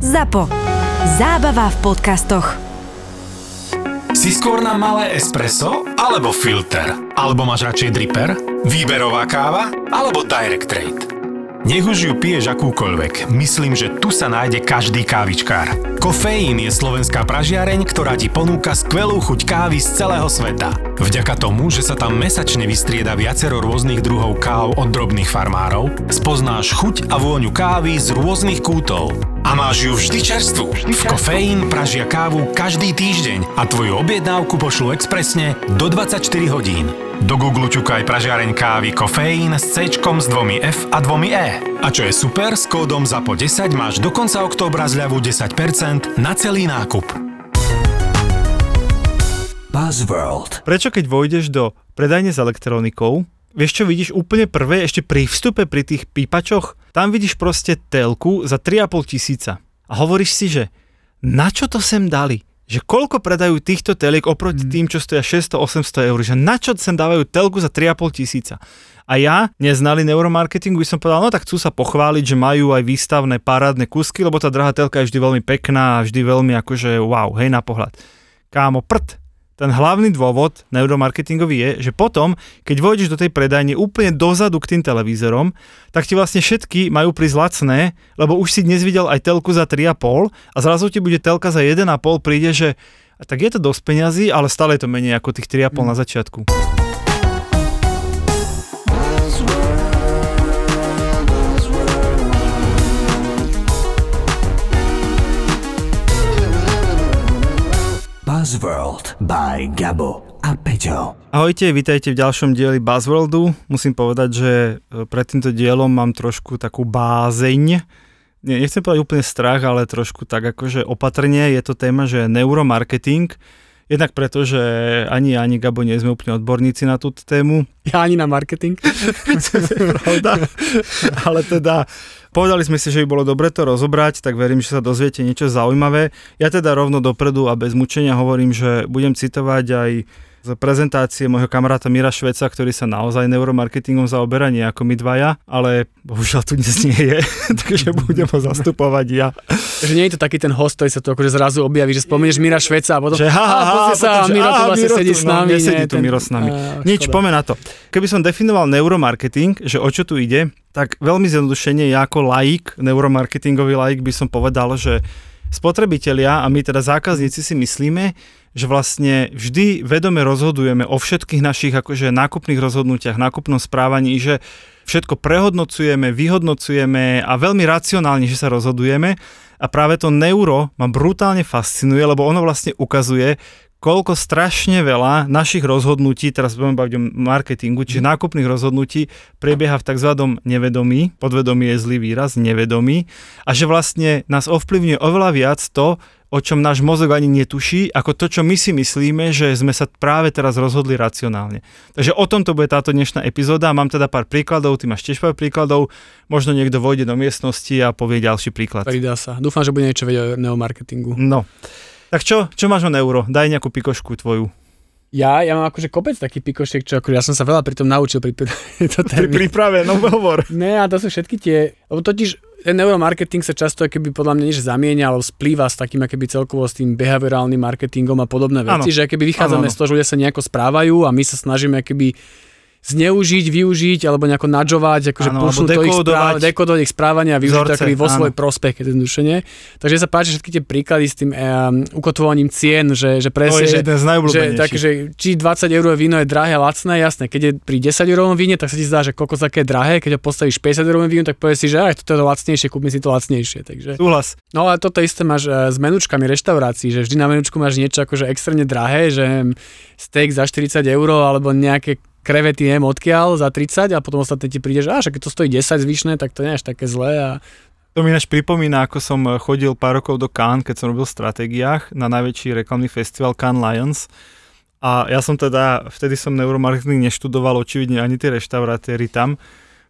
ZAPO. Zábava v podcastoch. Si skôr na malé espresso alebo filter? Alebo máš radšej dripper? Výberová káva alebo direct trade? Nech už ju piješ akúkoľvek, myslím, že tu sa nájde každý kávičkár. Kofeín je slovenská pražiareň, ktorá ti ponúka skvelú chuť kávy z celého sveta. Vďaka tomu, že sa tam mesačne vystrieda viacero rôznych druhov káv od drobných farmárov, spoznáš chuť a vôňu kávy z rôznych kútov. A máš ju vždy čerstvú. V Kofeín pražia kávu každý týždeň a tvoju objednávku pošlu expresne do 24 hodín. Do Google ťukaj pražiareň kávy Kofeín s C s dvomi F a dvomi E. A čo je super, s kódom ZAPO10 máš do konca októbra zľavu 10% na celý nákup. Buzzworld. Prečo keď vojdeš do predajne s elektronikou, vieš čo vidíš úplne prvé, ešte pri vstupe pri tých pípačoch, tam vidíš proste telku za 3,5 tisíca. A hovoríš si, že na čo to sem dali? Že koľko predajú týchto teliek oproti tým, čo stoja 600-800 eur? Že na čo sem dávajú telku za 3,5 tisíca? A ja, neznali neuromarketingu, by som povedal, no tak chcú sa pochváliť, že majú aj výstavné parádne kusky, lebo tá drahá telka je vždy veľmi pekná a vždy veľmi akože wow, hej na pohľad. Kámo, prd, ten hlavný dôvod neuromarketingový je, že potom, keď vojdeš do tej predajne úplne dozadu k tým televízorom, tak ti vlastne všetky majú prísť lacné, lebo už si dnes videl aj telku za 3,5 a zrazu ti bude telka za 1,5, príde, že tak je to dosť peňazí, ale stále je to menej ako tých 3,5 na začiatku. Buzzworld by Gabo a Peťo. Ahojte, vítajte v ďalšom dieli Buzzworldu. Musím povedať, že e, pred týmto dielom mám trošku takú bázeň. Nie, nechcem povedať úplne strach, ale trošku tak akože opatrne. Je to téma, že neuromarketing. Jednak preto, že ani ja, ani Gabo nie sme úplne odborníci na túto tému. Ja ani na marketing. Pravda. Ale teda povedali sme si, že by bolo dobre to rozobrať, tak verím, že sa dozviete niečo zaujímavé. Ja teda rovno dopredu a bez mučenia hovorím, že budem citovať aj z prezentácie môjho kamaráta Mira Šveca, ktorý sa naozaj neuromarketingom zaoberá, nie ako my dvaja, ale bohužiaľ tu dnes nie je, takže budem ho zastupovať ja. Takže nie je to taký ten host, ktorý sa tu akože zrazu objaví, že spomenieš Mira Šveca a potom... Že ha, ha, ha, sa, potom, že, Miro tu vlastne Miro sedí tu, s no, nami. nesedí nie, tu Miro s nami. Á, Nič, poďme na to. Keby som definoval neuromarketing, že o čo tu ide, tak veľmi zjednodušene ja ako laik, neuromarketingový laik by som povedal, že spotrebitelia a my teda zákazníci si myslíme, že vlastne vždy vedome rozhodujeme o všetkých našich akože nákupných rozhodnutiach, nákupnom správaní, že všetko prehodnocujeme, vyhodnocujeme a veľmi racionálne, že sa rozhodujeme. A práve to neuro ma brutálne fascinuje, lebo ono vlastne ukazuje, koľko strašne veľa našich rozhodnutí, teraz budeme baviť o marketingu, čiže nákupných rozhodnutí prebieha v tzv. nevedomí, podvedomí je zlý výraz, nevedomí, a že vlastne nás ovplyvňuje oveľa viac to, o čom náš mozog ani netuší, ako to, čo my si myslíme, že sme sa práve teraz rozhodli racionálne. Takže o tomto bude táto dnešná epizóda. Mám teda pár príkladov, ty máš tiež pár príkladov, možno niekto vojde do miestnosti a povie ďalší príklad. Pridá sa. Dúfam, že bude niečo vedieť o neomarketingu. No. Tak čo, čo máš o euro? Daj nejakú pikošku tvoju. Ja, ja mám akože kopec takých pikošiek, čo akože ja som sa veľa pri tom naučil pri tejto Pri príprave, no hovor. Ne, a to sú všetky tie, lebo totiž ten neuromarketing sa často keby podľa mňa než zamienia, alebo splýva s takým keby celkovo s tým behaviorálnym marketingom a podobné veci, Áno. že keby vychádzame Áno, áno. z toho, že ľudia sa nejako správajú a my sa snažíme keby zneužiť, využiť alebo nejako nadžovať, akože pušnúť alebo to ich správ, dekodovať ich správanie a využiť vzorce, vo svoj prospech, keď jednodušene. Takže sa páči všetky tie príklady s tým um, ukotvovaním cien, že, že To presne, je že, jeden z že, tak, že či 20 eur víno je drahé lacné, jasné. Keď je pri 10 eurovom víne, tak sa ti zdá, že koľko také drahé. Keď ho postavíš 50 eurovým vínom, tak povieš si, že aj toto je to lacnejšie, kúpme si to lacnejšie. Takže... Súhlas. No ale toto isté máš eh, s menučkami reštaurácií, že vždy na menučku máš niečo akože extrémne drahé, že steak za 40 eur alebo nejaké krevety neviem odkiaľ za 30 a potom ostatné ti príde, že až keď to stojí 10 zvyšné, tak to nie je až také zlé a To mi ináč pripomína, ako som eh, chodil pár rokov do Cannes, keď som robil v stratégiách na najväčší reklamný festival Cannes Lions. A ja som teda, vtedy som neuromarketing neštudoval očividne ani tie reštaurátéry tam,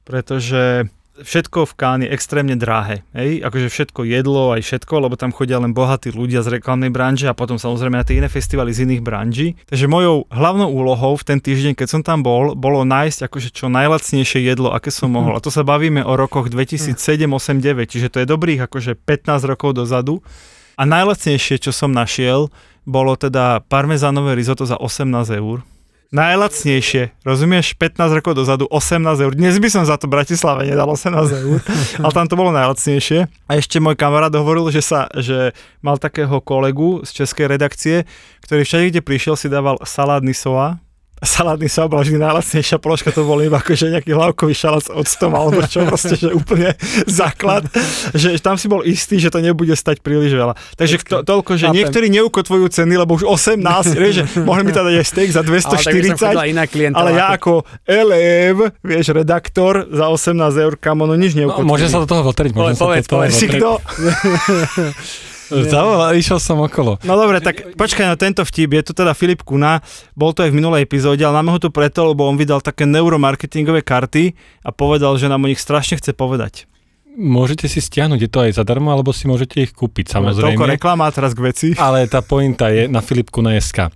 pretože všetko v Cannes je extrémne drahé. Hej? Akože všetko jedlo, aj všetko, lebo tam chodia len bohatí ľudia z reklamnej branže a potom samozrejme na tie iné festivaly z iných branží. Takže mojou hlavnou úlohou v ten týždeň, keď som tam bol, bolo nájsť akože čo najlacnejšie jedlo, aké som mohol. A to sa bavíme o rokoch 2007, 8, 9, čiže to je dobrých akože 15 rokov dozadu. A najlacnejšie, čo som našiel, bolo teda parmezánové risotto za 18 eur. Najlacnejšie, rozumieš, 15 rokov dozadu 18 eur. Dnes by som za to Bratislave nedal 18 eur, ale tam to bolo najlacnejšie. A ešte môj kamarát hovoril, že, sa, že mal takého kolegu z českej redakcie, ktorý všade, kde prišiel, si dával salátny soa, salátny sa bola vždy najlacnejšia položka, to bol iba akože nejaký hlavkový šalát s octom, alebo čo proste, že úplne základ, že tam si bol istý, že to nebude stať príliš veľa. Takže to, toľko, že Chápem. niektorí neukotvujú ceny, lebo už 18, vieš, že mohli mi teda dať steak za Ale tak by som 240, chodila iná ale ja ako elev, vieš, redaktor za 18 eur, kamo, no nič No, neukotvujú. môže sa do toho votriť, môže sa Povedz, toho povedz si kto? Zavolal, išiel som okolo. No dobre, tak počkaj na tento vtip. Je tu teda Filip Kuna, bol to aj v minulej epizóde, ale máme ho tu preto, lebo on vydal také neuromarketingové karty a povedal, že nám o nich strašne chce povedať. Môžete si stiahnuť, je to aj zadarmo, alebo si môžete ich kúpiť, Toľko samozrejme. reklama a teraz k veci. Ale tá pointa je na Filipku na SK.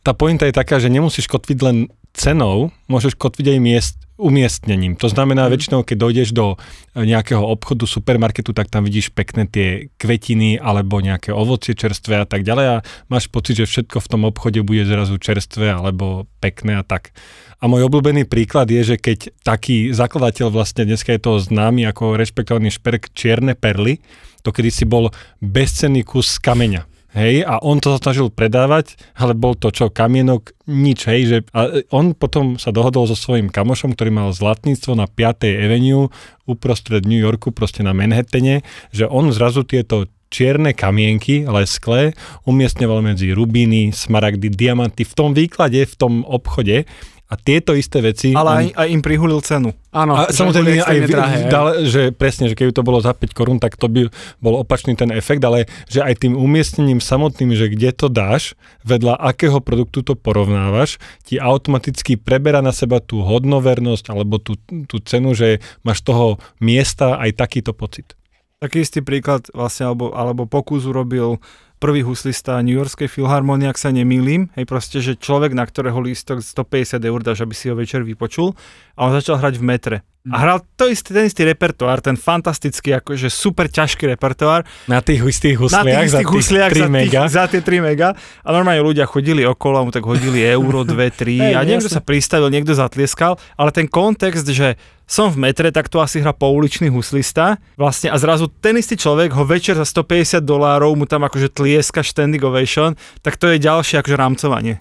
Tá pointa je taká, že nemusíš kotviť len cenou, môžeš kotviť aj miest, umiestnením. To znamená, Mhm. väčšinou, keď dojdeš do e, nejakého obchodu, supermarketu, tak tam vidíš pekné tie kvetiny alebo nejaké ovocie čerstvé a tak ďalej a máš pocit, že všetko v tom obchode bude zrazu čerstvé alebo pekné a tak. A môj obľúbený príklad je, že keď taký zakladateľ, vlastne dneska je to známy ako rešpektovaný šperk Čierne perly, to kedy si bol bezcenný kus kameňa. Hej, a on to snažil predávať, ale bol to čo, kamienok, nič, hej, že a on potom sa dohodol so svojím kamošom, ktorý mal zlatníctvo na 5. Avenue uprostred New Yorku, proste na Manhattane, že on zrazu tieto čierne kamienky, lesklé, umiestňoval medzi rubíny, smaragdy, diamanty v tom výklade, v tom obchode a tieto isté veci... Ale aj, aj im prihulil cenu. Áno, a samozrejme aj drahé, dal, že presne, že keby to bolo za 5 korún, tak to by bol opačný ten efekt, ale že aj tým umiestnením samotným, že kde to dáš, vedľa akého produktu to porovnávaš, ti automaticky preberá na seba tú hodnovernosť alebo tú, tú cenu, že máš toho miesta aj takýto pocit. Taký istý príklad vlastne, alebo, alebo pokus urobil prvý huslista New Yorkskej filharmonie, ak sa nemýlim. Hej, proste, že človek, na ktorého lístok 150 eur dáš, aby si ho večer vypočul a on začal hrať v metre. A hral to istý, ten istý repertoár, ten fantastický, akože super ťažký repertoár, Na tých istých na husliach, tých za istých tých husliach 3 za, tých, mega. za tie 3 mega a normálne ľudia chodili okolo mu tak hodili euro, 2, 3 Hej, a niekto jasne. sa pristavil, niekto zatlieskal, ale ten kontext, že som v metre, tak to asi hra pouličný huslista vlastne a zrazu ten istý človek ho večer za 150 dolárov mu tam akože tlieska standing ovation, tak to je ďalšie akože rámcovanie.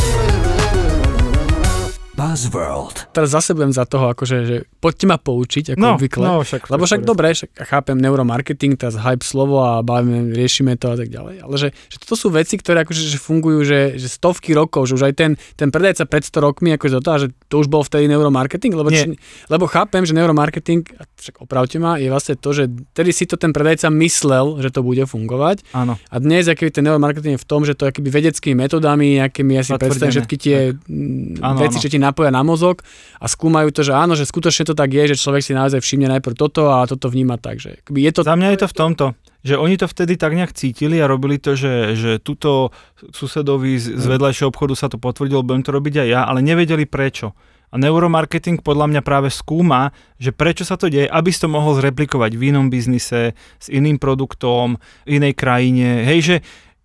Buzzworld. Teraz zase budem za toho, akože, že poďte ma poučiť, ako No, obvykle. no, však, Lebo však dobre, však chápem neuromarketing, teraz hype slovo a bavíme, riešime to a tak ďalej. Ale že, že toto sú veci, ktoré akože že fungujú, že, že stovky rokov, že už aj ten, ten predajca pred 100 rokmi, akože do toho, že to už bol vtedy neuromarketing, lebo, či, lebo chápem, že neuromarketing, a však opravte ma, je vlastne to, že tedy si to ten predajca myslel, že to bude fungovať Áno. a dnes aký ten neuromarketing je v tom, že to je akoby vedeckými metodami, nejakými, ja si predstavím všetky tie mm, Áno, veci, áno. čo ti napoja na mozog a skúmajú to, že áno, že skutočne to tak je, že človek si naozaj všimne najprv toto a toto vníma tak, že je to Za mňa je to v tomto, že oni to vtedy tak nejak cítili a robili to, že, že tuto susedovi z, z vedľajšieho obchodu sa to potvrdilo, budem to robiť aj ja, ale nevedeli prečo. A neuromarketing podľa mňa práve skúma, že prečo sa to deje, aby si to mohol zreplikovať v inom biznise, s iným produktom, v inej krajine. Hej, že,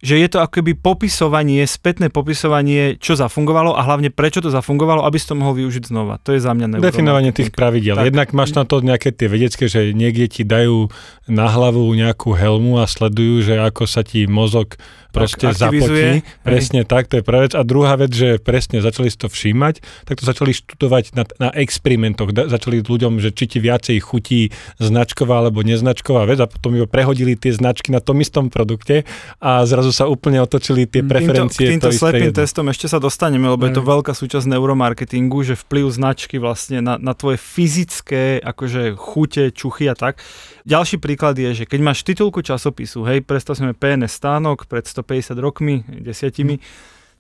že je to akoby popisovanie, spätné popisovanie, čo zafungovalo a hlavne prečo to zafungovalo, aby si to mohol využiť znova. To je za mňa neuromarketing. Definovanie tých pravidel. Tak. Jednak máš na to nejaké tie vedecké, že niekde ti dajú na hlavu nejakú helmu a sledujú, že ako sa ti mozog proste aktivizuje. zapotí. Presne tak, to je prvá vec. A druhá vec, že presne začali si to všímať, tak to začali študovať na, na experimentoch. Da, začali ľuďom, že či ti viacej chutí značková alebo neznačková vec a potom iba prehodili tie značky na tom istom produkte a zrazu sa úplne otočili tie preferencie. Týmto, týmto slepým jedno. testom ešte sa dostaneme, lebo je to Hej. veľká súčasť neuromarketingu, že vplyv značky vlastne na, na tvoje fyzické akože chute, čuchy a tak. Ďalší príklad je, že keď máš titulku časopisu, hej, predstav si máme PNS stánok pred 150 rokmi, desiatimi,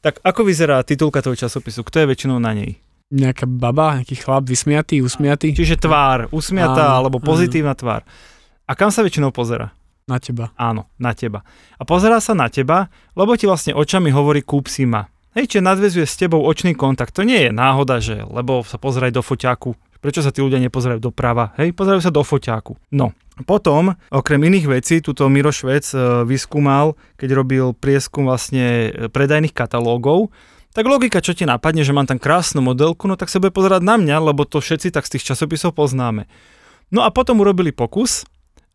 tak ako vyzerá titulka toho časopisu? Kto je väčšinou na nej? Nejaká baba, nejaký chlap, vysmiatý, usmiatý Čiže tvár, usmiatá Áno, alebo áno. pozitívna tvár. A kam sa väčšinou pozera? na teba. Áno, na teba. A pozerá sa na teba, lebo ti vlastne očami hovorí kúp si ma. Hej, čiže nadvezuje s tebou očný kontakt. To nie je náhoda, že lebo sa pozeraj do foťáku. Prečo sa tí ľudia nepozerajú doprava? Hej, pozerajú sa do foťáku. No, potom, okrem iných vecí, tuto Miro Švec e, vyskúmal, keď robil prieskum vlastne e, predajných katalógov, tak logika, čo ti napadne, že mám tam krásnu modelku, no tak sa bude pozerať na mňa, lebo to všetci tak z tých časopisov poznáme. No a potom urobili pokus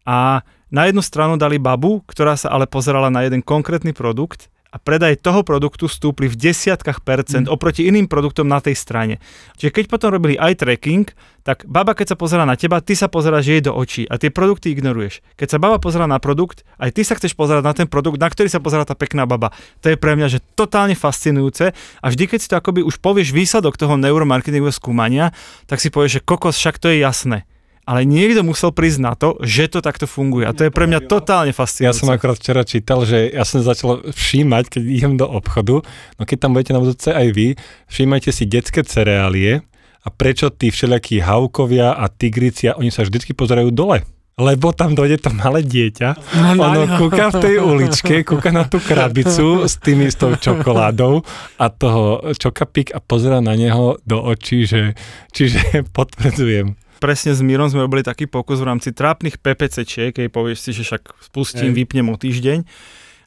a na jednu stranu dali babu, ktorá sa ale pozerala na jeden konkrétny produkt a predaj toho produktu stúpli v desiatkách percent mm. oproti iným produktom na tej strane. Čiže keď potom robili eye tracking, tak baba keď sa pozera na teba, ty sa pozeráš jej do očí a tie produkty ignoruješ. Keď sa baba pozera na produkt, aj ty sa chceš pozerať na ten produkt, na ktorý sa pozerá tá pekná baba. To je pre mňa že totálne fascinujúce a vždy keď si to akoby už povieš výsledok toho neuromarketingového skúmania, tak si povieš, že kokos, však to je jasné ale niekto musel prísť na to, že to takto funguje. A to je pre mňa totálne Ja fascinujúce. som akorát včera čítal, že ja som začal všímať, keď idem do obchodu, no keď tam budete na budúce aj vy, všímajte si detské cereálie a prečo tí všelijakí havkovia a tigricia, oni sa vždycky pozerajú dole. Lebo tam dojde to malé dieťa, ono kúka v tej uličke, kúka na tú krabicu s tými, s tou čokoládou a toho čokapik a pozera na neho do očí, že, čiže potvrdzujem. Presne s Mírom sme robili taký pokus v rámci trápnych PPCčiek, keď povieš si, že však spustím, Hej. vypnem o týždeň.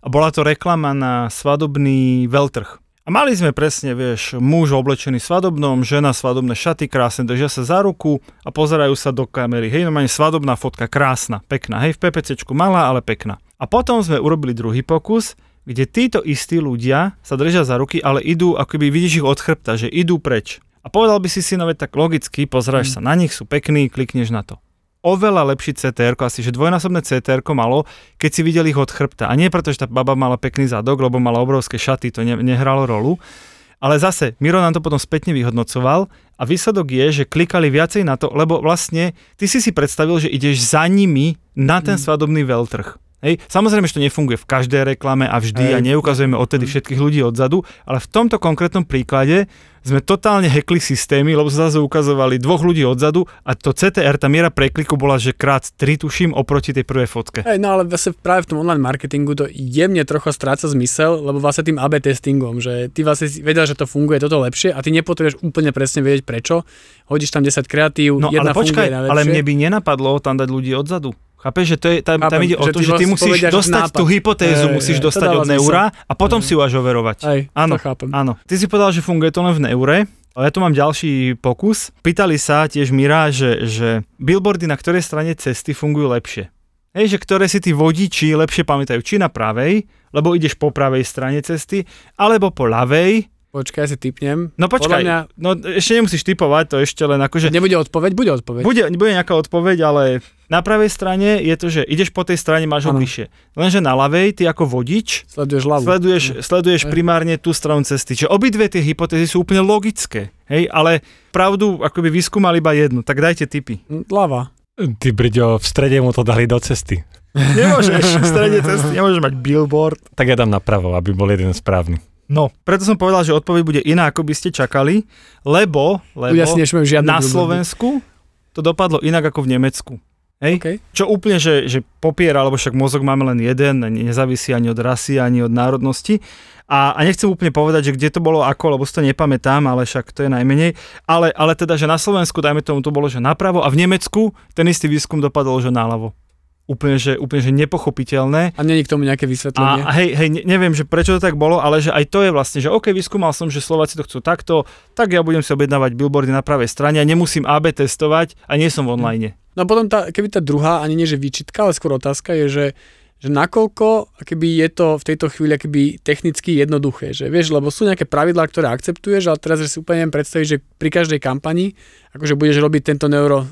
A bola to reklama na svadobný veľtrh. A mali sme presne, vieš, muž oblečený svadobnom, žena svadobné šaty, krásne, držia sa za ruku a pozerajú sa do kamery. Hej, normálne svadobná fotka, krásna, pekná. Hej, v PPCčku malá, ale pekná. A potom sme urobili druhý pokus, kde títo istí ľudia sa držia za ruky, ale idú, akoby vidíš ich od chrbta, že idú preč. A povedal by si si, no tak logicky, pozráš sa na nich, sú pekní, klikneš na to. Oveľa lepší CTR, asi že dvojnásobné CTR malo, keď si videl ich od chrbta. A nie preto, že tá baba mala pekný zadok, lebo mala obrovské šaty, to ne, nehralo rolu. Ale zase, Miro nám to potom spätne vyhodnocoval a výsledok je, že klikali viacej na to, lebo vlastne ty si si predstavil, že ideš za nimi na ten svadobný veľtrh. Hej, samozrejme, že to nefunguje v každej reklame a vždy Hej. a neukazujeme odtedy všetkých ľudí odzadu, ale v tomto konkrétnom príklade sme totálne hackli systémy, lebo sa zase ukazovali dvoch ľudí odzadu a to CTR, tá miera prekliku bola, že krát 3 tuším oproti tej prvej fotke. Hej, no ale vlastne práve v tom online marketingu to jemne trocha stráca zmysel, lebo vlastne tým AB testingom, že ty vlastne vedel, že to funguje toto lepšie a ty nepotrebuješ úplne presne vedieť prečo. Hodíš tam 10 kreatív, No jedna ale počkaj, ale mne by nenapadlo tam dať ľudí odzadu. Chápeš, že to je, tam, tam ide o to, že ty vlastne musíš dostať nápad. tú hypotézu, Hej, musíš to dostať dáva od neura a potom Hej. si ju až overovať. Hej, Áno. Áno. Ty si povedal, že funguje to len v neure. Ja tu mám ďalší pokus. Pýtali sa tiež Mira, že, že billboardy na ktorej strane cesty fungujú lepšie. Hej, že ktoré si tí vodiči lepšie pamätajú, či na pravej, lebo ideš po pravej strane cesty, alebo po ľavej. Počkaj, ja si typnem. No počkaj, Podľa mňa no ešte nemusíš typovať, to ešte len akože... nebude odpoveď, bude odpoveď. Bude, bude nejaká odpoveď, ale na pravej strane je to, že ideš po tej strane, máš ho bližšie. Lenže na ľavej, ty ako vodič, Sleduješ hlavu. sleduješ, sleduješ primárne tú stranu cesty. Čiže obidve tie hypotézy sú úplne logické, hej, ale pravdu akoby vyskúmali iba jednu, tak dajte tipy. Hm, Hlava. Ty brďo, v strede mu to dali do cesty. Nemôžeš v strede cesty, nemôžeš mať billboard. Tak ja dám napravo, aby bol jeden správny. No, preto som povedal, že odpoveď bude iná, ako by ste čakali, lebo, lebo Ľudia si na. Slovensku to dopadlo inak ako v Nemecku. Hej? Okay. Čo úplne, že, že popiera, lebo však mozog máme len jeden, nezávisí ani od rasy, ani od národnosti. A, a nechcem úplne povedať, že kde to bolo ako, lebo si to nepamätám, ale však to je najmenej. Ale, ale teda, že na Slovensku, dajme tomu, to bolo, že napravo a v Nemecku ten istý výskum dopadol, že náľavo. Úplne, že, úplne, že nepochopiteľné. A není k tomu nejaké vysvetlenie. A hej, hej, ne- neviem, že prečo to tak bolo, ale že aj to je vlastne, že OK, vyskúmal som, že Slováci to chcú takto, tak ja budem si objednávať billboardy na pravej strane a nemusím AB testovať a nie som v online. No a potom tá, keby tá druhá, ani nie že výčitka, ale skôr otázka je, že, že nakoľko keby je to v tejto chvíli keby technicky jednoduché, že vieš, lebo sú nejaké pravidlá, ktoré akceptuješ, ale teraz že si úplne neviem predstaviť, že pri každej kampani, akože budeš robiť tento neuro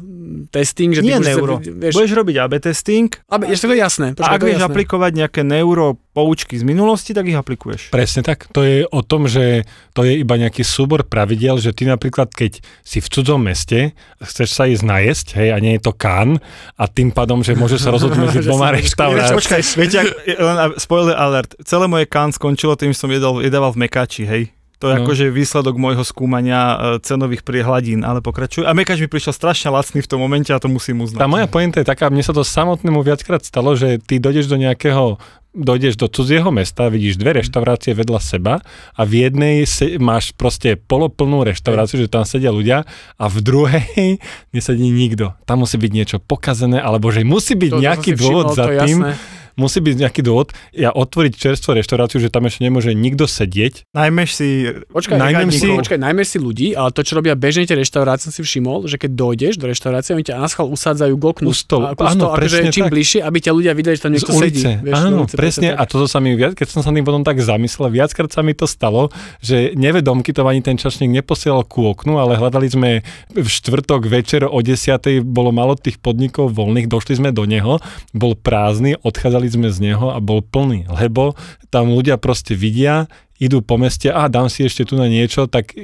testing, že ty Nie budeš neuro. Sa, vieš, Budeš robiť AB testing aby, ešte to je jasné. a Počkaj, ak je vieš jasné. aplikovať nejaké neuro poučky z minulosti, tak ich aplikuješ. Presne tak. To je o tom, že to je iba nejaký súbor pravidel, že ty napríklad, keď si v cudzom meste, chceš sa ísť najesť, hej, a nie je to kán, a tým pádom, že môžeš sa rozhodnúť medzi Že dvoma reštauráciami. Počkaj, viete, ak, len a- spoiler alert, celé moje kán skončilo tým, že som jedol, jedával v Mekáči, hej. To je No. akože výsledok môjho skúmania e, cenových priehľadín, ale pokračuj. A Mekač mi prišiel strašne lacný v tom momente a to musím uznať. Tá moja pointa je taká, mne sa to samotnému viackrát stalo, že ty dojdeš do nejakého dojdeš do cudzieho mesta, vidíš dve reštaurácie vedľa seba a v jednej se, máš proste poloplnú reštauráciu, že tam sedia ľudia a v druhej nesedí nikto. Tam musí byť niečo pokazené, alebo že musí byť To- to nejaký si dôvod všimol, za to tým, jasné. Musí byť nejaký dôvod, ja otvoriť čerstvú reštauráciu, že tam ešte nemôže nikto sedieť. Najmeš si... Počkaj, najmä si- počkaj, najmä si ľudí, ale to, čo robia bežne tie reštaurácie, som si všimol, že keď dojdeš do reštaurácie, oni ťa na schvál usádzajú goknú. U stolu. A, ku Áno, akože čím tak. bližšie, aby ťa ľudia videli, že tam Z niekto ulice. sedí. Vieš, Áno, ulice, presne. A toto sa mi viac, keď som sa tým potom tak zamyslel, viackrát sa mi to stalo, že nevedomky to ani ten čašník neposielal ku oknu, ale hľadali sme v štvrtok večer o 10. bolo malo tých podnikov voľných, došli sme do neho, bol prázdny, odchádzali sme z neho a bol plný, lebo tam ľudia proste vidia, idú po meste, a dám si ešte tu na niečo, tak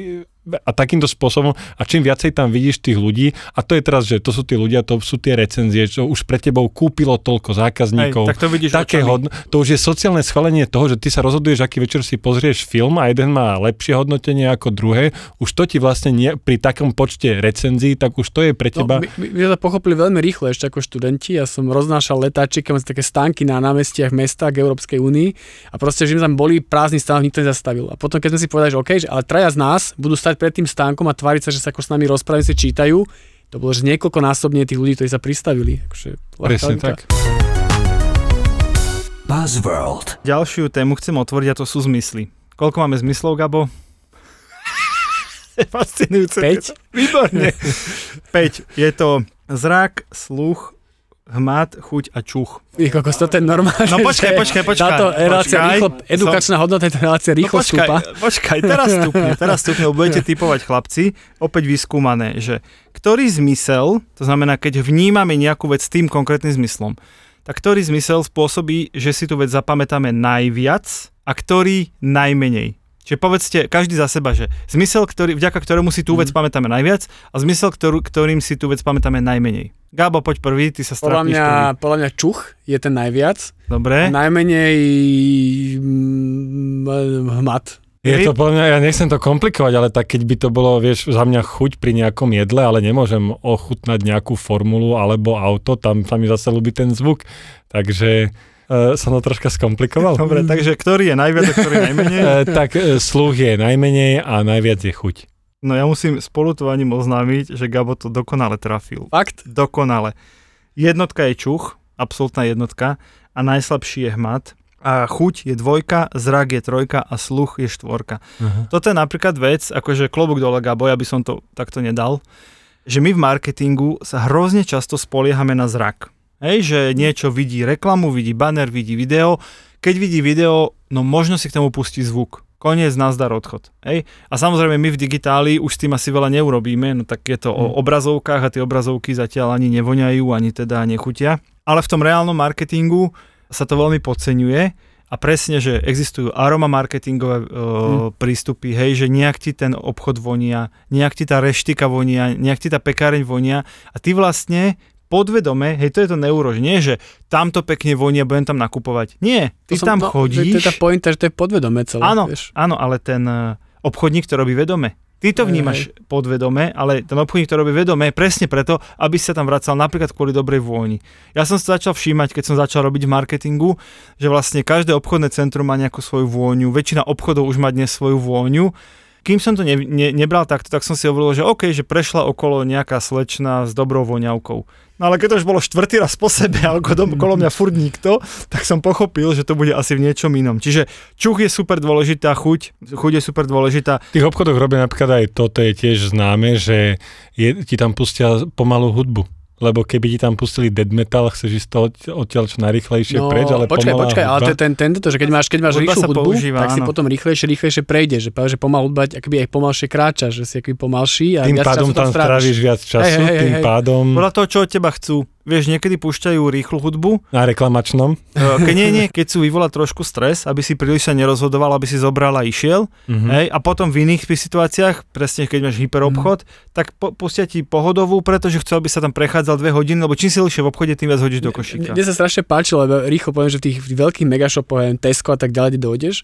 a takýmto spôsobom, a čím viacej tam vidíš tých ľudí, a to je teraz, že to sú tí ľudia, to sú tie recenzie, čo už pre tebou kúpilo toľko zákazníkov, tak to vidíš také hodno, to už je sociálne schválenie toho, že ty sa rozhoduješ, aký večer si pozrieš film a jeden má lepšie hodnotenie ako druhé, už to ti vlastne nie, pri takom počte recenzií, tak už to je pre teba... No, my, my, my sme to pochopili veľmi rýchle ešte ako študenti. Ja som roznášal letáčiky, mám také stánky na námestiach mesta k Európskej únii a proste, že tam boli prázdny stánok, nikto nezastavil. A potom, keď sme si povedali, že OK, že ale traja z nás budú stať pred tým stánkom a tváriť sa, že sa ako s nami rozprávajú, si čítajú, to bolo, že niekoľko násobne tých ľudí, ktorí sa pristavili. Akože, Presne tak. Buzzworld. Ďalšiu tému chcem otvoriť a to sú zmysly. Koľko máme zmyslov, Gabo? Fascinujúce. Päť? Výborne. 5. Je to zrak, sluch, hmat, chuť a čuch. Ty kokos, toto je normálne. No počkaj, počkaj, počkaj, Táto relácia počkaj. rýchlo, edukačná hodnota tejto relácie rýchlo no počkaj, stúpa. počkaj, teraz stupne, teraz stupne, budete typovať chlapci, opäť vyskúmané, že ktorý zmysel, to znamená, keď vnímame nejakú vec s tým konkrétnym zmyslom, tak ktorý zmysel spôsobí, že si tú vec zapamätáme najviac a ktorý najmenej. Čiže povedzte každý za seba, že zmysel, ktorý, vďaka ktorému si tú vec Mhm. pamätáme najviac a zmysel, ktorú, ktorým si tú vec pamätáme najmenej. Gábo, poď prvý, ty sa Podľa stratneš mňa, prvý. podľa mňa čuch je ten najviac. Dobre? Najmenej mm, hmat. Je to podľa mňa, ja nechcem to komplikovať, ale tak keď by to bolo, vieš, za mňa chuť pri nejakom jedle, ale nemôžem ochutnať nejakú formulu alebo auto, tam sa mi zase ľúbi ten zvuk. Takže uh, som to troška skomplikoval. Dobre, takže ktorý je najviac a ktorý najmenej? Uh, tak uh, sluch je najmenej a najviac je chuť. No ja musím spolutovaním oznámiť, že Gabo to dokonale trafil. Fakt? Dokonale. Jednotka je čuch, absolútna jednotka a najslabší je hmat. A chuť je dvojka, zrak je trojka a sluch je štvorka. Uh-huh. Toto je napríklad vec, akože klobúk dole Gabo, ja by som to takto nedal, že my v marketingu sa hrozne často spoliehame na zrak. Hej, že niečo vidí reklamu, vidí banner, vidí video. Keď vidí video, no možno si k tomu pustí zvuk. Koniec, nazdar, odchod. Hej? A samozrejme my v digitáli už s tým asi veľa neurobíme, no tak je to o Hmm. obrazovkách a tie obrazovky zatiaľ ani nevoňajú, ani teda nechutia. Ale v tom reálnom marketingu sa to veľmi podceňuje a presne, že existujú aroma marketingové e, prístupy, hej, že nejak ti ten obchod vonia, nejak ti tá reštika vonia, nejak ti tá pekáreň vonia a ty vlastne podvedome, hej, to je to neuro, že nie, že tamto pekne vonia, budem tam nakupovať. Nie, ty To tam no, chodíš. To je tá pointa, že to je podvedomé celé. Áno, Vieš. áno, ale ten e, obchodník to robí vedome. Ty to Hej, vnímaš podvedome, ale ten obchodník to robí vedome presne preto, aby sa tam vracal napríklad kvôli dobrej vôni. Ja som sa začal všímať, keď som začal robiť v marketingu, že vlastne každé obchodné centrum má nejakú svoju vôňu, väčšina obchodov už má dnes svoju vôňu. Kým som to ne, ne, nebral takto, tak som si hovoril, že OK, že prešla okolo nejaká slečna s dobrou voňavkou. No ale keď to už bolo štvrtý raz po sebe a okolo mňa furt nikto, tak som pochopil, že to bude asi v niečom inom. Čiže čuch je super dôležitá, chuť, chuť je super dôležitá. V tých obchodoch robia napríklad aj toto je tiež známe, že je, ti tam pustia pomalú hudbu. Lebo keby ti tam pustili dead metal, chceš ísť to odtiaľ čo najrychlejšie No, preč, ale počkaj, pomalá počkaj, ale hudba. to je ten, tento, že keď máš, keď máš rýchlu hudbu, používa, tak si áno. potom rýchlejšie, rýchlejšie prejdeš, že práve, že pomalá hudba akoby aj pomalšie kráča, že si akoby pomalší a Tým viac pádom času tam stráviš. viac času, Hej, hej, tým hej. pádom... Podľa toho, čo od teba chcú. vieš, niekedy púšťajú rýchlu hudbu, Na reklamačnom. E, Keď nie, nie, keď sú vyvolať trošku stres, aby si príliš sa nerozhodoval, aby si zobral a išiel. Mhm. Hej, a potom v iných situáciách, presne keď máš hyperobchod, tak po, pustia ti pohodovú, pretože chcel by sa tam prechádzal dve hodiny, lebo čím si dlhšie v obchode, tým viac hodíš do košíka. Mne sa strašne páči, lebo rýchlo poviem, že v tých veľkých megashopoch, Tesco a tak ďalej, kde dojdeš,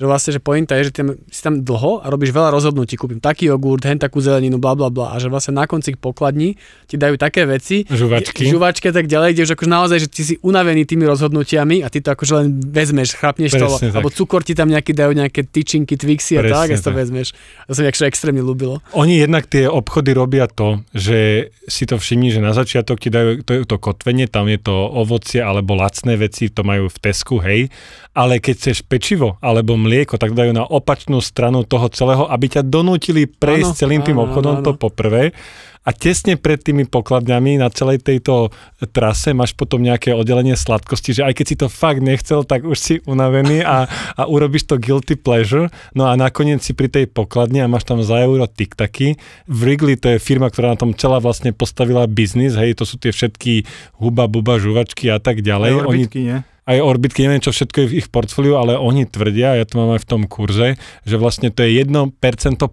že vlastne, že pointa je, že tam, si tam dlho a robíš veľa rozhodnutí, kúpim taký jogurt, hen takú zeleninu, bla bla bla a že vlastne na konci pokladní ti dajú také veci, Žuvačky. žuvačky a tak ďalej, kde už akože naozaj, že ty si unavený tými rozhodnutiami a ty to akože len vezmeš, chrapneš to, alebo cukor ti tam nejaký dajú nejaké tyčinky, twixy a tak, a to vezmeš. To sa mi akože extrémne ľúbilo. Oni jednak tie obchody robia to, že si to všimni, že na začiatok ti dajú to, to kotvenie, tam je to ovocie alebo lacné veci, to majú v Tesku, hej, ale keď chceš pečivo alebo mlieko, tak dajú na opačnú stranu toho celého, aby ťa donútili prejsť Áno, celým tým áno, obchodom, áno, to poprvé. A tesne pred tými pokladňami na celej tejto trase máš potom nejaké oddelenie sladkosti, že aj keď si to fakt nechcel, tak už si unavený a, a urobíš to guilty pleasure. No a nakoniec si pri tej pokladni a máš tam za euro tiktaky. Wrigley to je firma, ktorá na tom celá vlastne postavila biznis, hej, to sú tie všetky huba, buba, žuvačky a tak Aj ďalej. Oni, nie? Aj orbitky, neviem čo všetko je v ich portfóliu, ale oni tvrdia, ja to mám aj v tom kurze, že vlastne to je 1%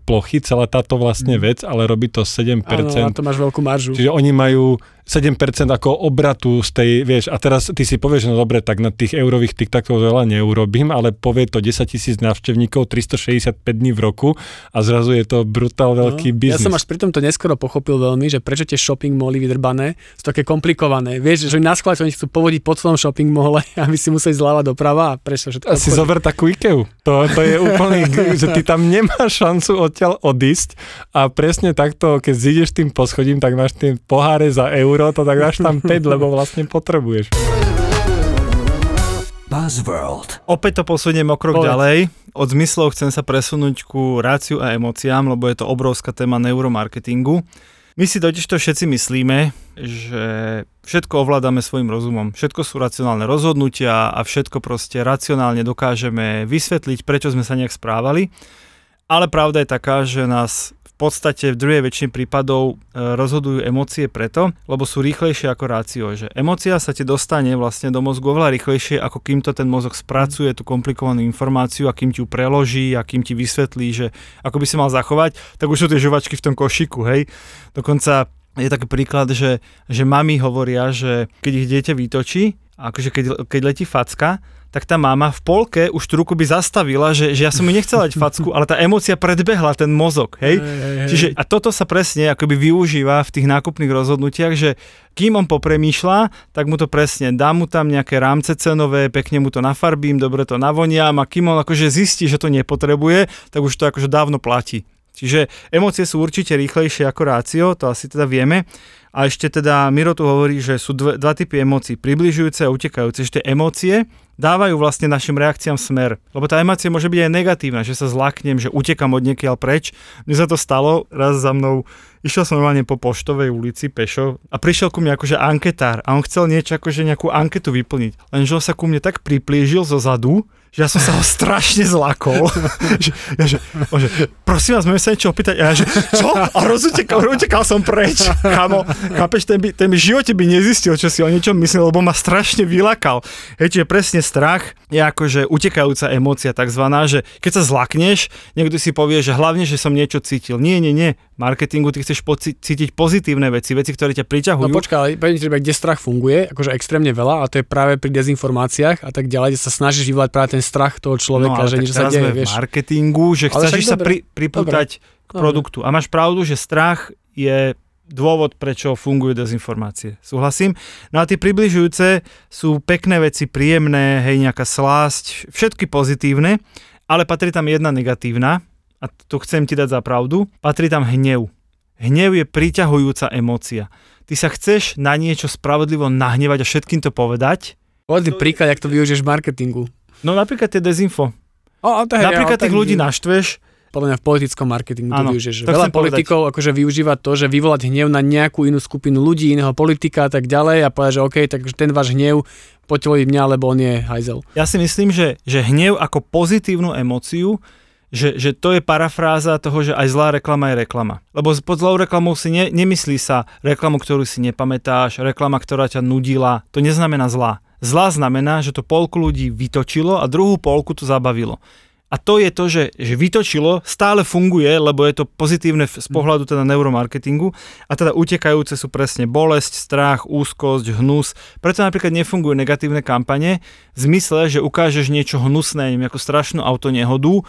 plochy, celá táto vlastne vec, ale robí to 7%. Áno, a to máš veľkú maržu. Čiže oni majú 7% ako obratu z tej, vieš, a teraz ty si povieš, no dobre, tak na tých eurových tiktakov veľa neurobím, ale povie to 10 tisíc návštevníkov 365 dní v roku a zrazu je to brutál veľký Ja biznis. som až pri tomto neskoro pochopil veľmi, že prečo tie shopping moly vydrbané sú také komplikované. Vieš, že na schvál, oni chcú povodiť po celom shopping mole, aby si museli zľava doprava a prečo všetko. A si obchody. zober takú Ikeu. To, to je úplný, že ty tam nemáš šancu odtiaľ odísť a presne takto, keď zídeš tým poschodím, tak máš tie poháre za euro, to tak dáš tam 5, lebo vlastne potrebuješ. Buzzworld. Opäť to posuniem o krok Povedz. ďalej. Od zmyslov chcem sa presunúť ku ráciu a emóciám, lebo je to obrovská téma neuromarketingu. My si totiž to všetci myslíme, že všetko ovládame svojim rozumom. Všetko sú racionálne rozhodnutia a všetko proste racionálne dokážeme vysvetliť, prečo sme sa nejak správali. Ale pravda je taká, že nás podstate v druhej väčšine prípadov e, rozhodujú emócie preto, lebo sú rýchlejšie ako rácio. Že emócia sa ti dostane vlastne do mozgu oveľa rýchlejšie, ako kým to ten mozog spracuje, tú komplikovanú informáciu, a kým ti ju preloží a kým ti vysvetlí, že ako by si mal zachovať, tak už sú tie žuvačky v tom košiku, hej. Dokonca je taký príklad, že, že mami hovoria, že keď ich dieťa vytočí, akože keď, keď letí facka, tak tá mama v polke už tú ruku by zastavila, že, že ja som mu nechcela dať facku, ale tá emócia predbehla ten mozog, hej? Čiže a toto sa presne akoby využíva v tých nákupných rozhodnutiach, že kým on popremýšľa, tak mu to presne, dá mu tam nejaké rámce cenové, pekne mu to nafarbím, dobre to navoniam a kým on akože zistí, že to nepotrebuje, tak už to akože dávno platí. Čiže emócie sú určite rýchlejšie ako rácio, to asi teda vieme. A ešte teda Miro tu hovorí, že sú dve, dva typy emócií, približujúce a utekajúce. Tie emócie dávajú vlastne našim reakciám smer. Lebo tá emócia môže byť aj negatívna, že sa zlaknem, že utekam od niekiaľ preč. Mne sa to stalo raz za mnou, išiel som normálne po poštovej ulici pešo a prišiel ku mne akože anketár a on chcel niečo akože nejakú anketu vyplniť. Lenže on sa ku mne tak priplížil zo zadu, že ja som sa ho strašne zlakol. že, ja, že, on, že, prosím vás, môžem sa niečo opýtať? A ja, že, čo? A rozutekal, utekal som preč. Chamo, chápeš, ten by, ten by v živote by nezistil, čo si o niečom myslel, lebo ma strašne vylakal. Hej, čiže presne strach je akože utekajúca emócia takzvaná, že keď sa zlakneš, niekto si povie, že hlavne, že som niečo cítil. Nie, nie, nie. Marketingu ty chceš poci- cítiť pozitívne veci, veci, ktoré ťa priťahujú. No počkaj, ale poviem ti, kde strach funguje, akože extrémne veľa, a to je práve pri dezinformáciách a tak ďalej, kde sa snažíš vyvolať práve ten strach toho človeka, ale že niečo sa deje, vieš. marketingu, že Ale chceš sa pri, pripútať k Dobre. produktu. A máš pravdu, že strach je dôvod, prečo fungujú dezinformácie. Súhlasím? No a tie približujúce sú pekné veci, príjemné, hej, nejaká slásť, všetky pozitívne, ale patrí tam jedna negatívna, a to chcem ti dať za pravdu, patrí tam hnev. Hnev je priťahujúca emócia. Ty sa chceš na niečo spravodlivo nahnevať a všetkým to povedať, mi príklad, jak to využiješ v marketingu. no napríklad tie dezinfo. O, o, to je, Napríklad tých ľudí naštveš, Podľa mňa v politickom marketingu to využiješ. Veľa chcem povedať. politikov akože využíva to, že vyvolať hnev na nejakú inú skupinu ľudí, iného politika a tak ďalej a povedať, že OK, takže ten váš hnev poteľí mňa, lebo on je hajzel. Ja si myslím, že, že hnev ako pozitívnu emóciu že, že to je parafráza toho, že aj zlá reklama je reklama. Lebo pod zlou reklamou si ne, nemyslí sa reklamu, ktorú si nepamätáš, reklama, ktorá ťa nudila. To neznamená zlá. Zlá znamená, že to polku ľudí vytočilo a druhú polku to zabavilo. A to je to, že, že vytočilo, stále funguje, lebo je to pozitívne z pohľadu teda neuromarketingu a teda utekajúce sú presne bolesť, strach, úzkosť, hnus. Preto napríklad nefungujú negatívne kampane v zmysle, že ukážeš niečo hnusné, neviem, ako strašnú autonehodu,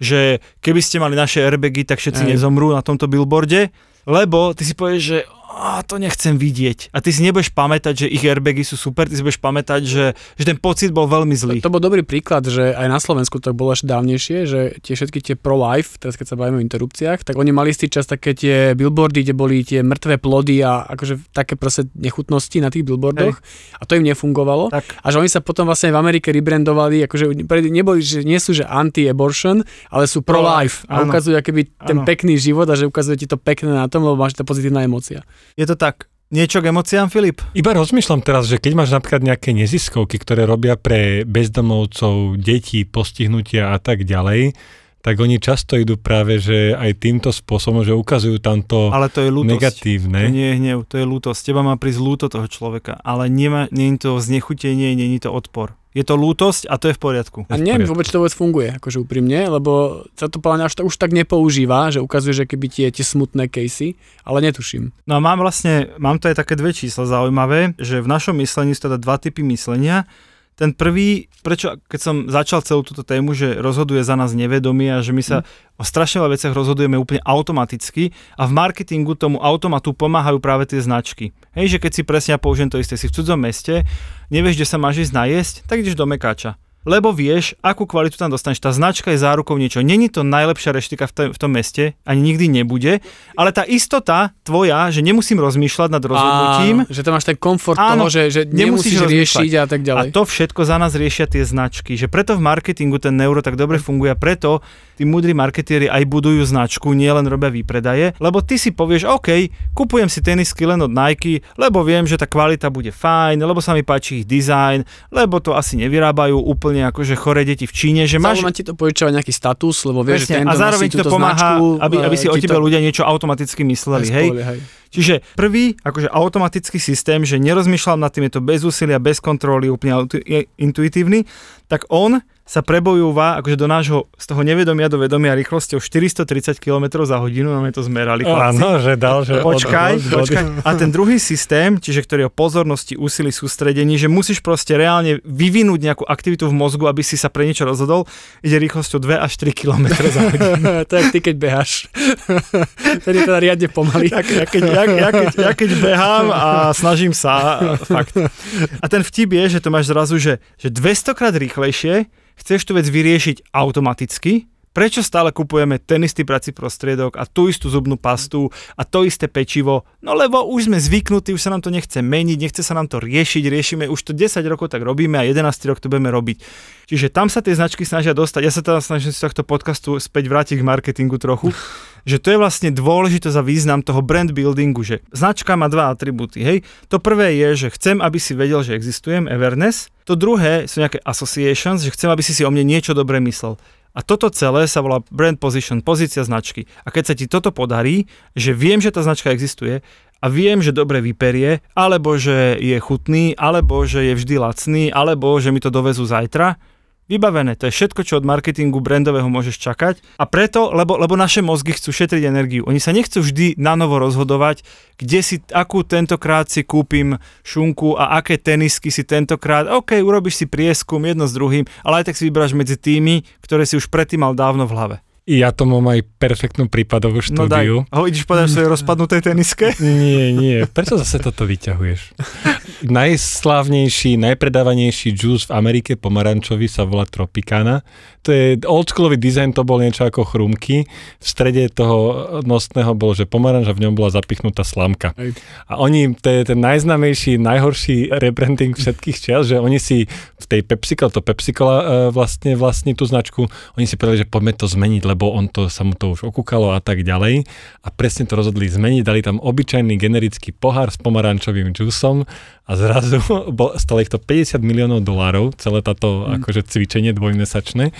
že keby ste mali naše airbagy, tak všetci Hej. nezomrú na tomto billboarde, lebo ty si povieš, že a to nechcem vidieť. A ty si nebudeš pamätať, že ich airbagy sú super, ty si budeš pamätať, že, že ten pocit bol veľmi zlý. To bol dobrý príklad, že aj na Slovensku to bolo ešte dávnejšie, že tie všetky tie pro-life, teraz keď sa bavíme o interrupciách, tak oni mali istý čas také tie billboardy, kde boli tie mŕtve plody a akože také proste nechutnosti na tých billboardoch a to im nefungovalo. Tak. A že oni sa potom vlastne v Amerike rebrandovali, akože neboli, že nie sú že anti-abortion, ale sú pro-life a ukazujú akoby ten Áno. pekný život a že ukazuje ti to pekné na tom, lebo máš tá pozitívna emócia. Je to tak. Niečo k emóciám, Filip? Iba rozmýšľam teraz, že keď máš napríklad nejaké neziskovky, ktoré robia pre bezdomovcov, detí, postihnutia a tak ďalej, tak oni často idú práve, že aj týmto spôsobom, že ukazujú tamto Ale to je lútosť. negatívne. To nie je hnev, to je lútosť. Teba má prísť lúto toho človeka, ale nemá, nie je to znechutenie, nie je to odpor. Je to lútosť a to je v poriadku. A neviem vôbec, či to vôbec funguje, akože úprimne, lebo sa to podľa mňa už, už tak nepoužíva, že ukazuje, že keby tie, tie smutné casey, ale netuším. No a mám vlastne, mám to aj také dve čísla zaujímavé, že v našom myslení sú teda dva typy myslenia. Ten prvý, prečo, keď som začal celú túto tému, že rozhoduje za nás nevedomie a že my sa o strašne veľa veciach rozhodujeme úplne automaticky a v marketingu tomu automatu pomáhajú práve tie značky. Hej, že keď si presne, ja použijem to isté, si v cudzom meste, nevieš, kde sa máš ísť najesť, tak ideš do Mekáča. Lebo vieš, akú kvalitu tam dostaneš. Tá značka je zárukou niečo. Není to najlepšia reštika v, tom- v tom meste, ani nikdy nebude, ale tá istota tvoja, že nemusím rozmýšľať nad rozhodnutím, Áno, že tam máš ten komfort Áno, toho, že, že nemusíš nemusíš, riešiť a tak a ďalej. to všetko za nás riešia tie značky. Že preto v marketingu ten neuro tak dobre funguje a preto tí múdri marketieri aj budujú značku, nielen robia výpredaje, lebo ty si povieš, OK, kupujem si tenisky len od Nike, lebo viem, že tá kvalita bude fajn, lebo sa mi páči ich dizajn, lebo to asi nevyrábajú úplne akože choré deti v Číne, že máš... Máš... ti to požičava nejaký status, lebo vieš, že a zároveň ti to pomáha, aby, aby si o tebe ľudia niečo automaticky mysleli. Hej? hej. Čiže prvý, akože automatický systém, že nerozmýšľam nad tým, je to bez úsilia, bez kontroly, úplne intuitívny, tak on sa prebojúva akože do nášho, z toho nevedomia do vedomia rýchlosťou 430 km za hodinu, máme to zmerali. chlapci. Áno, že dal, že Počkaj, od- od- počkaj. A ten druhý systém, čiže ktorý je o pozornosti, úsilí, sústredení, že musíš proste reálne vyvinúť nejakú aktivitu v mozgu, aby si sa pre niečo rozhodol, ide rýchlosťou 2 až 3 km za hodinu. to je ty, keď beháš. Tedy teda riadne pomaly. Ja, ja, keď, ja, ja, keď, ja keď behám a snažím sa, fakt. A ten vtip je, že to máš zrazu, že, že 200 krát rýchlejšie chceš tú vec vyriešiť automaticky, prečo stále kupujeme ten istý prací prostriedok a tú istú zubnú pastu a to isté pečivo? No lebo už sme zvyknutí, už sa nám to nechce meniť, nechce sa nám to riešiť, riešime, už to 10 rokov tak robíme a 11 rok to budeme robiť. Čiže tam sa tie značky snažia dostať. Ja sa teda snažím z tohto podcastu späť vrátiť k marketingu trochu, že to je vlastne dôležité za význam toho brand buildingu, že značka má dva atribúty, hej. To prvé je, že chcem, aby si vedel, že existujem, awareness. To druhé sú nejaké associations, že chcem, aby si si o mne niečo dobré myslel. A toto celé sa volá brand position, pozícia značky. A keď sa ti toto podarí, že viem, že tá značka existuje a viem, že dobre vyperie, alebo že je chutný, alebo že je vždy lacný, alebo že mi to dovezú zajtra, Vybavené, to je všetko, čo od marketingu brandového môžeš čakať. A preto, lebo, lebo naše mozgy chcú šetriť energiu. Oni sa nechcú vždy na novo rozhodovať, kde si, akú tentokrát si kúpim šunku a aké tenisky si tentokrát. OK, urobíš si prieskum jedno s druhým, ale aj tak si vyberáš medzi tými, ktoré si už predtým mal dávno v hlave. Ja to mám aj perfektnú prípadovú No daj, štúdiu. ho ideš povedať svojej rozpadnutej teniske? Nie, nie. Prečo zase toto vyťahuješ? Najslávnejší, najpredávanejší džús v Amerike pomarančový sa volá Tropicana. To je oldschoolový dizajn, to bol niečo ako chrumky. V strede toho nosného bolo, že pomaranč a v ňom bola zapichnutá slamka. Hej. A oni, to je ten najznamejší, najhorší rebranding všetkých čias, že oni si v tej PepsiCo, to PepsiCo uh, vlastne vlastní tú značku, oni si povedali, že poďme to zmeniť, lebo on to, sa mu to už okúkalo a tak ďalej. A presne to rozhodli zmeniť, dali tam obyčajný generický pohár s pomarančovým džusom a zrazu bol, stalo ich to 50 miliónov dolárov, celé táto Mm. akože cvičenie dvojmesačné.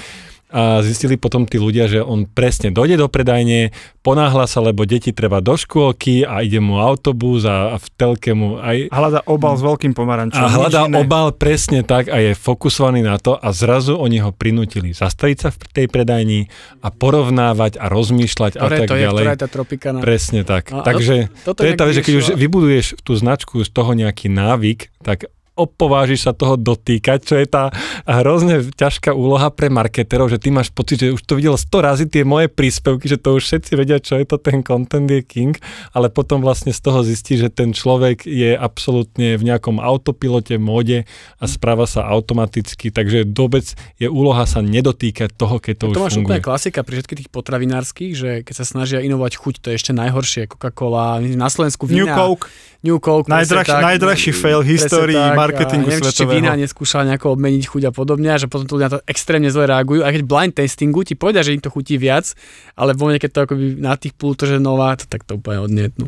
A zistili potom tí ľudia, že on presne dojde do predajne, ponáhla sa, lebo deti treba do škôlky a ide mu autobus a, a v telke mu aj... Hľada obal s veľkým pomarančom. A iné. obal presne tak a je fokusovaný na to a zrazu oni ho prinútili zastaviť sa v tej predajni a porovnávať a rozmýšľať a Ktoré tak to je, ďalej. ktorá je tá tropikana. Presne tak. No, a Takže toto to je tá vec, že keď už vybuduješ tú značku z toho nejaký návyk, tak opovážiš sa toho dotýkať, čo je tá hrozne ťažká úloha pre marketerov, že ty máš pocit, že už to videl 100 razy tie moje príspevky, že to už všetci vedia, čo je to ten content je king, ale potom vlastne z toho zistí, že ten človek je absolútne v nejakom autopilote, móde a správa sa automaticky, takže vôbec je úloha sa nedotýkať toho, keď to, to už máš funguje. úplne klasika pri všetkých tých potravinárskych, že keď sa snažia inovovať chuť, to je ešte najhoršie. Coca-Cola, na Slovensku New vína. Coke, New Coke. Najdrahší- tak, najdrahší fail histórii tak, marketingu a neviem, či svetového. vína neskúšala nejako obmeniť chuť a podobne, a že potom to ľudia na to extrémne zle reagujú. A keď blind tastingu ti povedia, že im to chutí viac, ale vo mne, keď to akoby na tých púl, to, že nová, to tak to úplne odmietnú.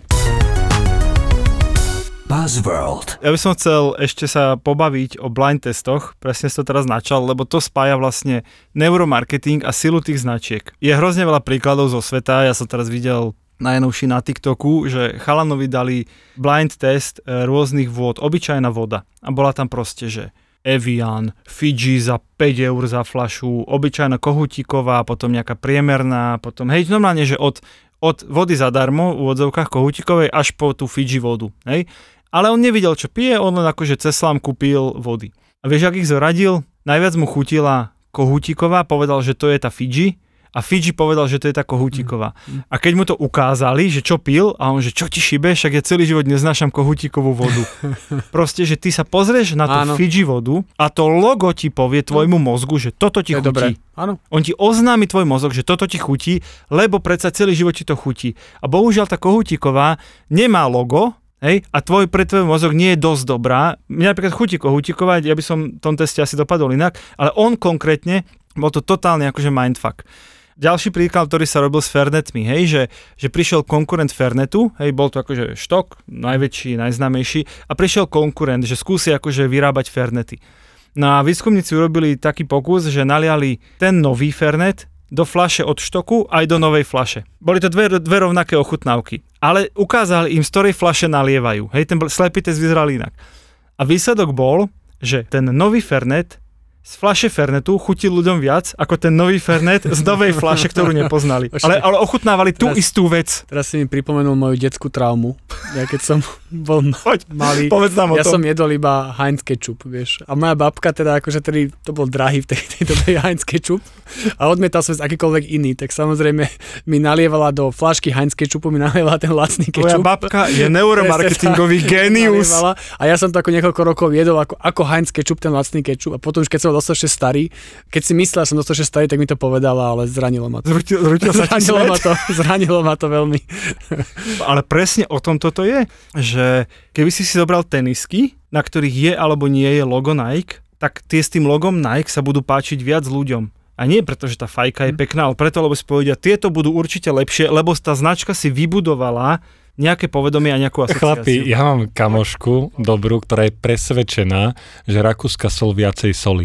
Buzzworld. Ja by som chcel ešte sa pobaviť o blind testoch, presne si to teraz načal, lebo to spája vlastne neuromarketing a silu tých značiek. Je hrozne veľa príkladov zo sveta, ja som teraz videl najnovší na TikToku, že chalanovi dali blind test e, rôznych vôd, obyčajná voda. A bola tam proste, že Evian, Fiji za 5 eur za flašu, obyčajná kohutíková, potom nejaká priemerná, potom hej, normálne, že od, od vody zadarmo v odzovkách kohutíkovej až po tú Fiji vodu. Hej? Ale on nevidel, čo pije, on len akože cez slám kúpil vody. A vieš, ak ich zoradil? Najviac mu chutila kohutíková, povedal, že to je tá Fiji a Fiji povedal, že to je tá kohutíková. A keď mu to ukázali, že čo pil, a on, že čo ti šibe, však ja celý život neznášam kohutíkovú vodu. Proste, že ty sa pozrieš na tú Áno. Fiji vodu a to logo ti povie tvojmu mozgu, že toto ti To chutí. Áno. On ti oznámi tvoj mozog, že toto ti chutí, lebo predsa celý život ti to chutí. A bohužiaľ tá kohutíková nemá logo, Hej, a tvoj, pre tvoj mozog nie je dosť dobrá. Mňa napríklad chutí kohutíková, ja by som v tom teste asi dopadol inak, ale on konkrétne, bol to totálne akože mindfuck. Ďalší príklad, ktorý sa robil s Fernetmi, hej, že, že prišiel konkurent Fernetu, hej, bol to akože štok, najväčší, najznámejší, a prišiel konkurent, že skúsi akože vyrábať Fernety. No a výskumníci urobili taký pokus, že naliali ten nový Fernet do flaše od štoku aj do novej flaše. Boli to dve, dve rovnaké ochutnávky, ale ukázali im, z ktorej flaše nalievajú. Hej, ten slepý test vyzeral inak. A výsledok bol, že ten nový Fernet z flaše Fernetu chutil ľuďom viac ako ten nový Fernet z novej flaše, ktorú nepoznali. Ale, ale ochutnávali tú Teraz- istú vec. Teraz si mi pripomenul moju detskú traumu. Ja keď som bol Poď, malý, povedz nám o ja tom. som jedol iba Heinz ketchup, vieš. A moja babka teda, akože tedy, to bol drahý v tej, tej dobe Heinz ketchup a odmietal som akýkoľvek iný, tak samozrejme mi nalievala do flašky Heinz ketchupu, mi nalievala ten lacný ketchup. babka je neuromarketingový genius. Nalievala. A ja som to ako niekoľko rokov jedol ako, ako Heinz ketchup, ten lacný ketchup. A potom už keď som bol dostatočne starý, keď si myslel, že som dostatočne starý, tak mi to povedala, ale zranilo ma to. Zrutil, zrutil sa Zranilo ma to, zranilo ma to veľmi. Ale presne o tom toto je, že keby si si zobral tenisky, na ktorých je alebo nie je logo Nike, tak tie s tým logom Nike sa budú páčiť viac ľuďom. A nie preto, že tá fajka je pekná, ale preto, lebo si povedia, tieto budú určite lepšie, lebo tá značka si vybudovala nejaké povedomie a nejakú asociáciu. Chlapi, ja mám kamošku dobrú, ktorá je presvedčená, že rakúska sol viacej soli.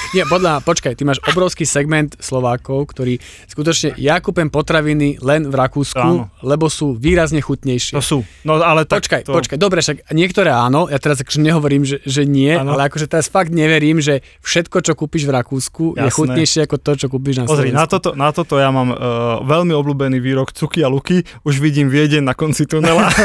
Nie, podľa, počkaj, ty máš obrovský segment Slovákov, ktorí skutočne, ja kúpem potraviny len v Rakúsku, Áno. lebo sú výrazne chutnejšie. To sú. No ale tak Počkaj, to... počkaj, dobre, však niektoré áno, ja teraz akože nehovorím, že, že nie, Áno. ale akože teraz fakt neverím, že všetko, čo kúpiš v Rakúsku, je Jasné. chutnejšie ako to, čo kúpiš na Pozri, na Slovensku. toto, na toto ja mám uh, veľmi obľúbený výrok Cuky a Luky. Už vidím Viedeň na konci tunela.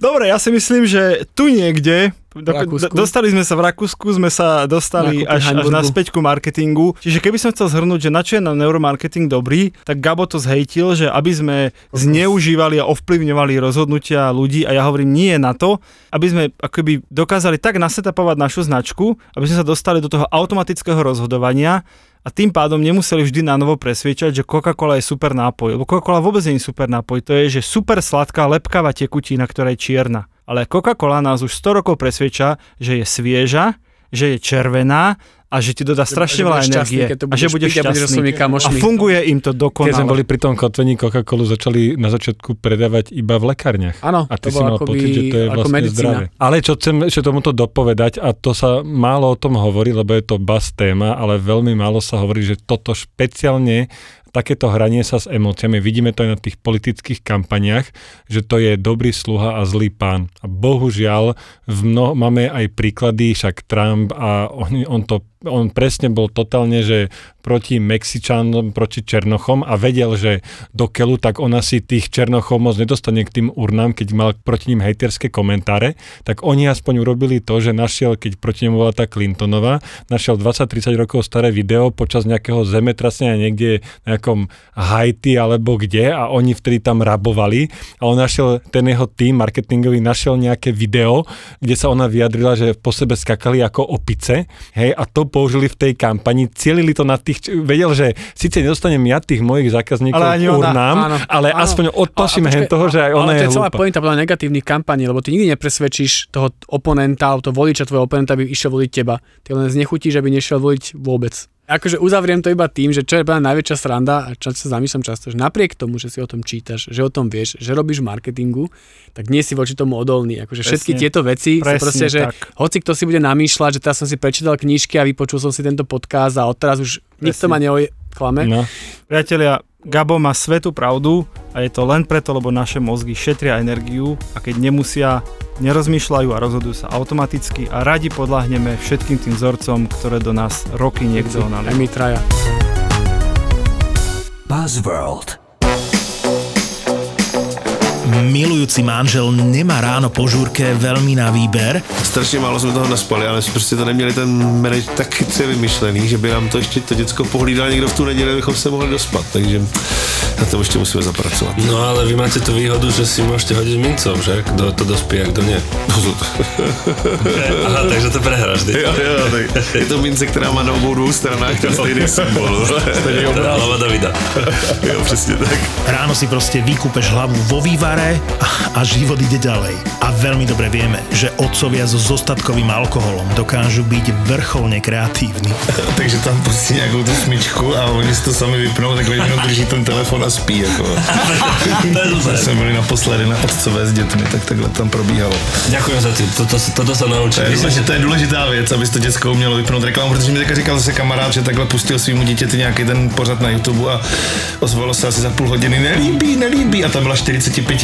Dobre, ja si myslím, že tu niekde do, Rakúsku. dostali sme sa v Rakúsku, sme sa dostali až, až hamburgu. na späťku marketingu. Čiže keby som chcel zhrnúť, že na čo je na neuromarketing dobrý, tak Gabo to zhejtil, že aby sme zneužívali a ovplyvňovali rozhodnutia ľudí a ja hovorím nie na to, aby sme akoby dokázali tak nasetapovať našu značku, aby sme sa dostali do toho automatického rozhodovania a tým pádom nemuseli vždy na novo presviečať, že Coca-Cola je super nápoj. Lebo Coca-Cola vôbec nie je super nápoj, to je, že super sladká, lepkavá tekutina, ktorá je čierna. Ale Coca-Cola nás už 100 rokov presvieča, že je svieža, že je červená a že ti dodá strašne veľa šťastný, energie a že budeš a budeš šťastný. A funguje im to dokonale. Keď sme boli pri tom kotvení Coca-Colu, začali na začiatku predávať iba v lekárniach. Áno, A ty to si mal akoby pocit, že to je vlastne medicína. zdravé. Ale čo chcem ešte tomuto dopovedať, a to sa málo o tom hovorí, lebo je to bas téma, ale veľmi málo sa hovorí, že toto špeciálne takéto hranie sa s emóciami, vidíme to aj na tých politických kampaniach, že to je dobrý sluha a zlý pán. A bohužiaľ, v mno, máme aj príklady, však Trump a on, on to on presne bol totálne, že proti Mexičanom, proti Černochom a vedel, že do keľu, tak on asi tých Černochov moc nedostane k tým urnám, keď mal proti ním hejterské komentáre, tak oni aspoň urobili to, že našiel, keď proti nemu bola tá Clintonová, našiel 20-30 rokov staré video počas nejakého zemetrasenia niekde na nejakom Haiti alebo kde a oni vtedy tam rabovali. A on našiel, ten jeho tým marketingový našiel nejaké video, kde sa ona vyjadrila, že po sebe skakali ako opice, hej, a to použili v tej kampani, cielili to na tých, vedel, že síce nedostanem ja tých mojich zákazníkov Ale k urnám, Áno, ale áno. aspoň odplaším A- a hen toho, že aj ona ale je to je celá hlúpa. pointa podľa negatívnych kampaní, lebo ty nikdy nepresvedčíš toho oponenta, alebo toho voliča tvojho oponenta, aby išiel voliť teba. Ty len znechutíš, aby nešiel voliť vôbec. Akože uzavriem to iba tým, že čo je najväčšia sranda a čo sa zamýšľam často, že napriek tomu, že si o tom čítaš, že o tom vieš, že robíš v marketingu, tak nie si voči tomu odolný. Akože všetky Presne. tieto veci sú Presne proste, že tak. hoci kto si bude namýšľať, že teraz som si prečítal knižky a vypočul som si tento podcast a odteraz už nikto ma neoj klame. No. Priatelia, Gabo má svetú pravdu a je to len preto, lebo naše mozgy šetria energiu a keď nemusia, nerozmýšľajú a rozhodujú sa automaticky a radi podľahneme všetkým tým vzorcom, ktoré do nás roky niekto traja. Buzzworld. Milujúci manžel nemá ráno po žúrke veľmi na výber. Strašně málo jsme toho naspali, ale jsme prostě to neměli ten manage tak chytře vymyšlený, že by nám to ještě to děcko pohlídal někdo v tu neděli, abychom se mohli dospat, takže na tom ještě musíme zapracovat. No ale vy máte tú výhodu, že si môžete hodiť mincov, že? Kto to dospí a kto nie. Aha, takže to prehráš, ty. jo, jo, tak je to mince, která má na obou dvou stranách ten stejný symbol. Hlava Davida. jo, přesně tak. Ráno si proste vykúpeš hlavu vo vývare a, a život ide ďalej. A veľmi dobre vieme, že otcovia so zostatkovým alkoholom dokážu byť vrcholne kreatívni. Takže tam pustí nějakou tu smyčku a oni si to sami vypnou, tak jenom drží ten telefon a spí. Dobré. jsme byli naposledy na otcové s dětmi, tak takhle tam probíhalo. Ďakujem za ty, toto, toto sa To naučím. je, důležitá, to je důležitá věc, aby to děcko umělo vypnout reklamu, protože mi teďka říkal zase kamarád, že takhle pustil svýmu dítěti nějaký ten pořad na YouTube a ozvalo se asi za půl hodiny, nelíbí, nelíbí a tam byla 45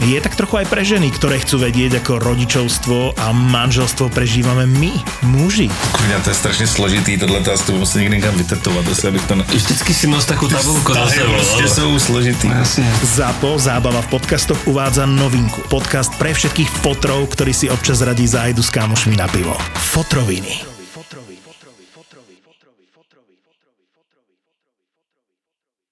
je tak trochu aj pre ženy, ktoré chcú vedieť, ako rodičovstvo a manželstvo prežívame my, muži. Kurňa, to je strašně složitý, tohle to asi musím někdy někam vytetovat, asi abych to... Ne... Vždycky si nos takú tabulku Tahy sebou. prostě jsou složitý. Jasne. ZAPO Zábava v podcastoch uvádza novinku. Podcast pre všetkých fotrov, ktorí si občas radí zájdu s kámošmi na pivo. Fotroviny.